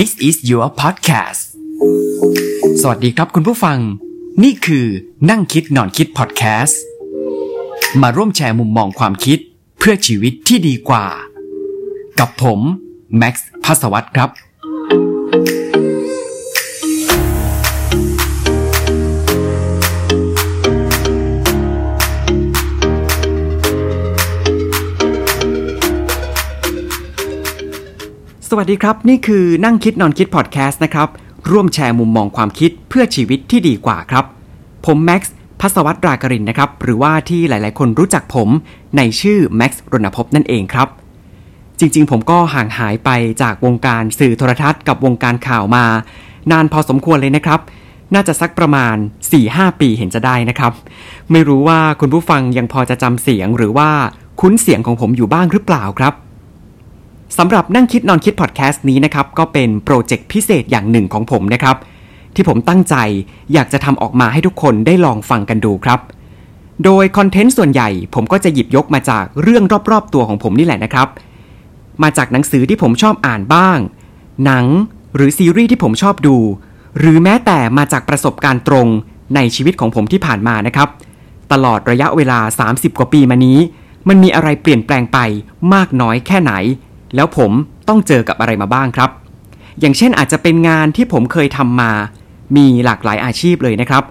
This is your podcast สวัสดีครับคุณผู้ฟัง นี่คือนั่งคิดนอนคิดพอดแคสต์มาร่วมแชร์มุมมองความคิดเพื่อชีวิตที่ดีกว่า กับผม แม็กซ์พัสวัตครับ สวัสดีครับ นี่คือนั่งคิดนอนคิดพอดแคสต์นะครับ ร่วมแชร์มุมมองความคิดเพื่อชีวิตที่ดีกว่าครับ ผมแม็กซ์พัสวัตรากรินนะครับ หรือว่าที่หลาย ๆ คนรู้จักผมในชื่อแม็กซ์รณพนั่นเองครับ จริง ๆ ผมก็ห่างหายไปจากวงการสื่อโทรทัศน์กับวงการข่าวมา นานพอสมควรเลยนะครับ น่าจะสักประมาณ 4-5 ปีเห็นจะได้นะครับ ไม่รู้ว่าคุณผู้ฟังยังพอจะจำเสียงหรือว่าคุ้นเสียงของผมอยู่บ้างหรือเปล่าครับ สำหรับนั่งคิดนอนคิดพอดแคสต์นี้นะครับ ก็เป็นโปรเจกต์พิเศษอย่างหนึ่งของผมนะครับ ที่ผมตั้งใจอยากจะทำออกมาให้ทุกคนได้ลองฟังกันดูครับ โดยคอนเทนต์ส่วนใหญ่ผมก็จะหยิบยกมาจากเรื่องรอบๆตัวของผมนี่แหละนะครับ มาจากหนังสือที่ผมชอบอ่านบ้าง หนังหรือซีรีส์ที่ผมชอบดู หรือแม้แต่มาจากประสบการณ์ตรงในชีวิตของผมที่ผ่านมานะครับ ตลอดระยะเวลา 30 กว่าปีมานี้ มันมีอะไรเปลี่ยนแปลงไปมากน้อยแค่ไหน แล้วผมต้องเจอกับอะไรมาบ้างครับ อย่างเช่นอาจจะเป็นงานที่ผมเคยทำมา มีหลากหลายอาชีพเลยนะครับ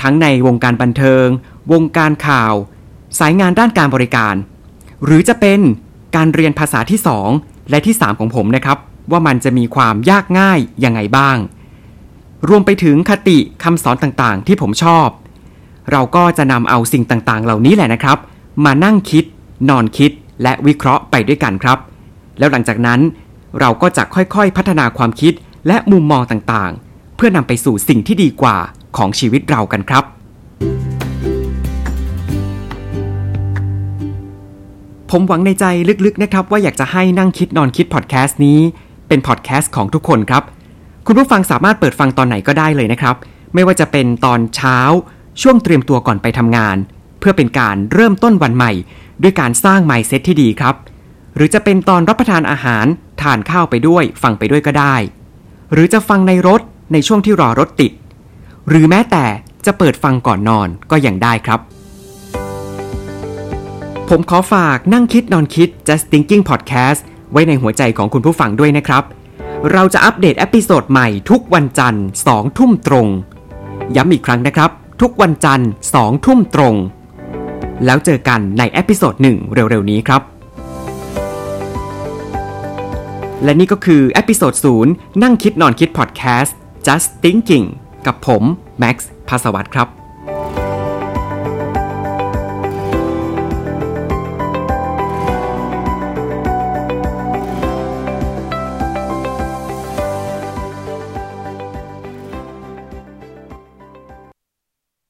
ทั้งในวงการบันเทิง วงการข่าว สายงานด้านการบริการ หรือจะเป็นการเรียนภาษาที่ 2 และที่ 3 ของผมนะครับ ว่ามันจะมีความยากง่ายยังไงบ้าง รวมไปถึงคติคำสอนต่างๆ ที่ผมชอบ เราก็จะนำเอาสิ่งต่างๆ เหล่านี้แหละนะครับ มานั่งคิด นอนคิดและวิเคราะห์ไปด้วยกันครับ แล้วหลังจากนั้นเราก็จะค่อยๆพัฒนาความคิดและมุมมองต่างๆ เพื่อนำไปสู่สิ่งที่ดีกว่าของชีวิตเรากันครับ ผมหวังในใจลึกๆนะครับ ว่าอยากจะให้นั่งคิดนอนคิดพอดแคสต์นี้ เป็นพอดแคสต์ของทุกคนครับ คุณผู้ฟังสามารถเปิดฟังตอนไหนก็ได้เลยนะครับ ไม่ว่าจะเป็นตอนเช้า ช่วงเตรียมตัวก่อนไปทำงาน เพื่อเป็นการเริ่มต้นวันใหม่ ด้วยการสร้าง mindset ที่ดีครับ หรือจะเป็นตอนรับประทานอาหารทานข้าวไปด้วย ฟังไปด้วยก็ได้ หรือจะฟังในรถในช่วงที่รอรถติด หรือแม้แต่จะเปิดฟังก่อนนอนก็ยังได้ครับ ผมขอฝากนั่งคิดนอนคิด just thinking podcast ไว้ในหัวใจของคุณผู้ฟังด้วยนะครับ เราจะอัปเดต episode ใหม่ทุกวันจันทร์2ทุ่มตรง ย้ำอีกครั้งนะครับ ทุกวันจันทร์2ทุ่มตรง แล้วเจอกันใน episode หนึ่งเร็วๆนี้ครับ และนี่ก็คือ episode ศูนย์นั่งคิดนอนคิด podcast just thinking กับผม แม็กซ์ภาสวัตครับ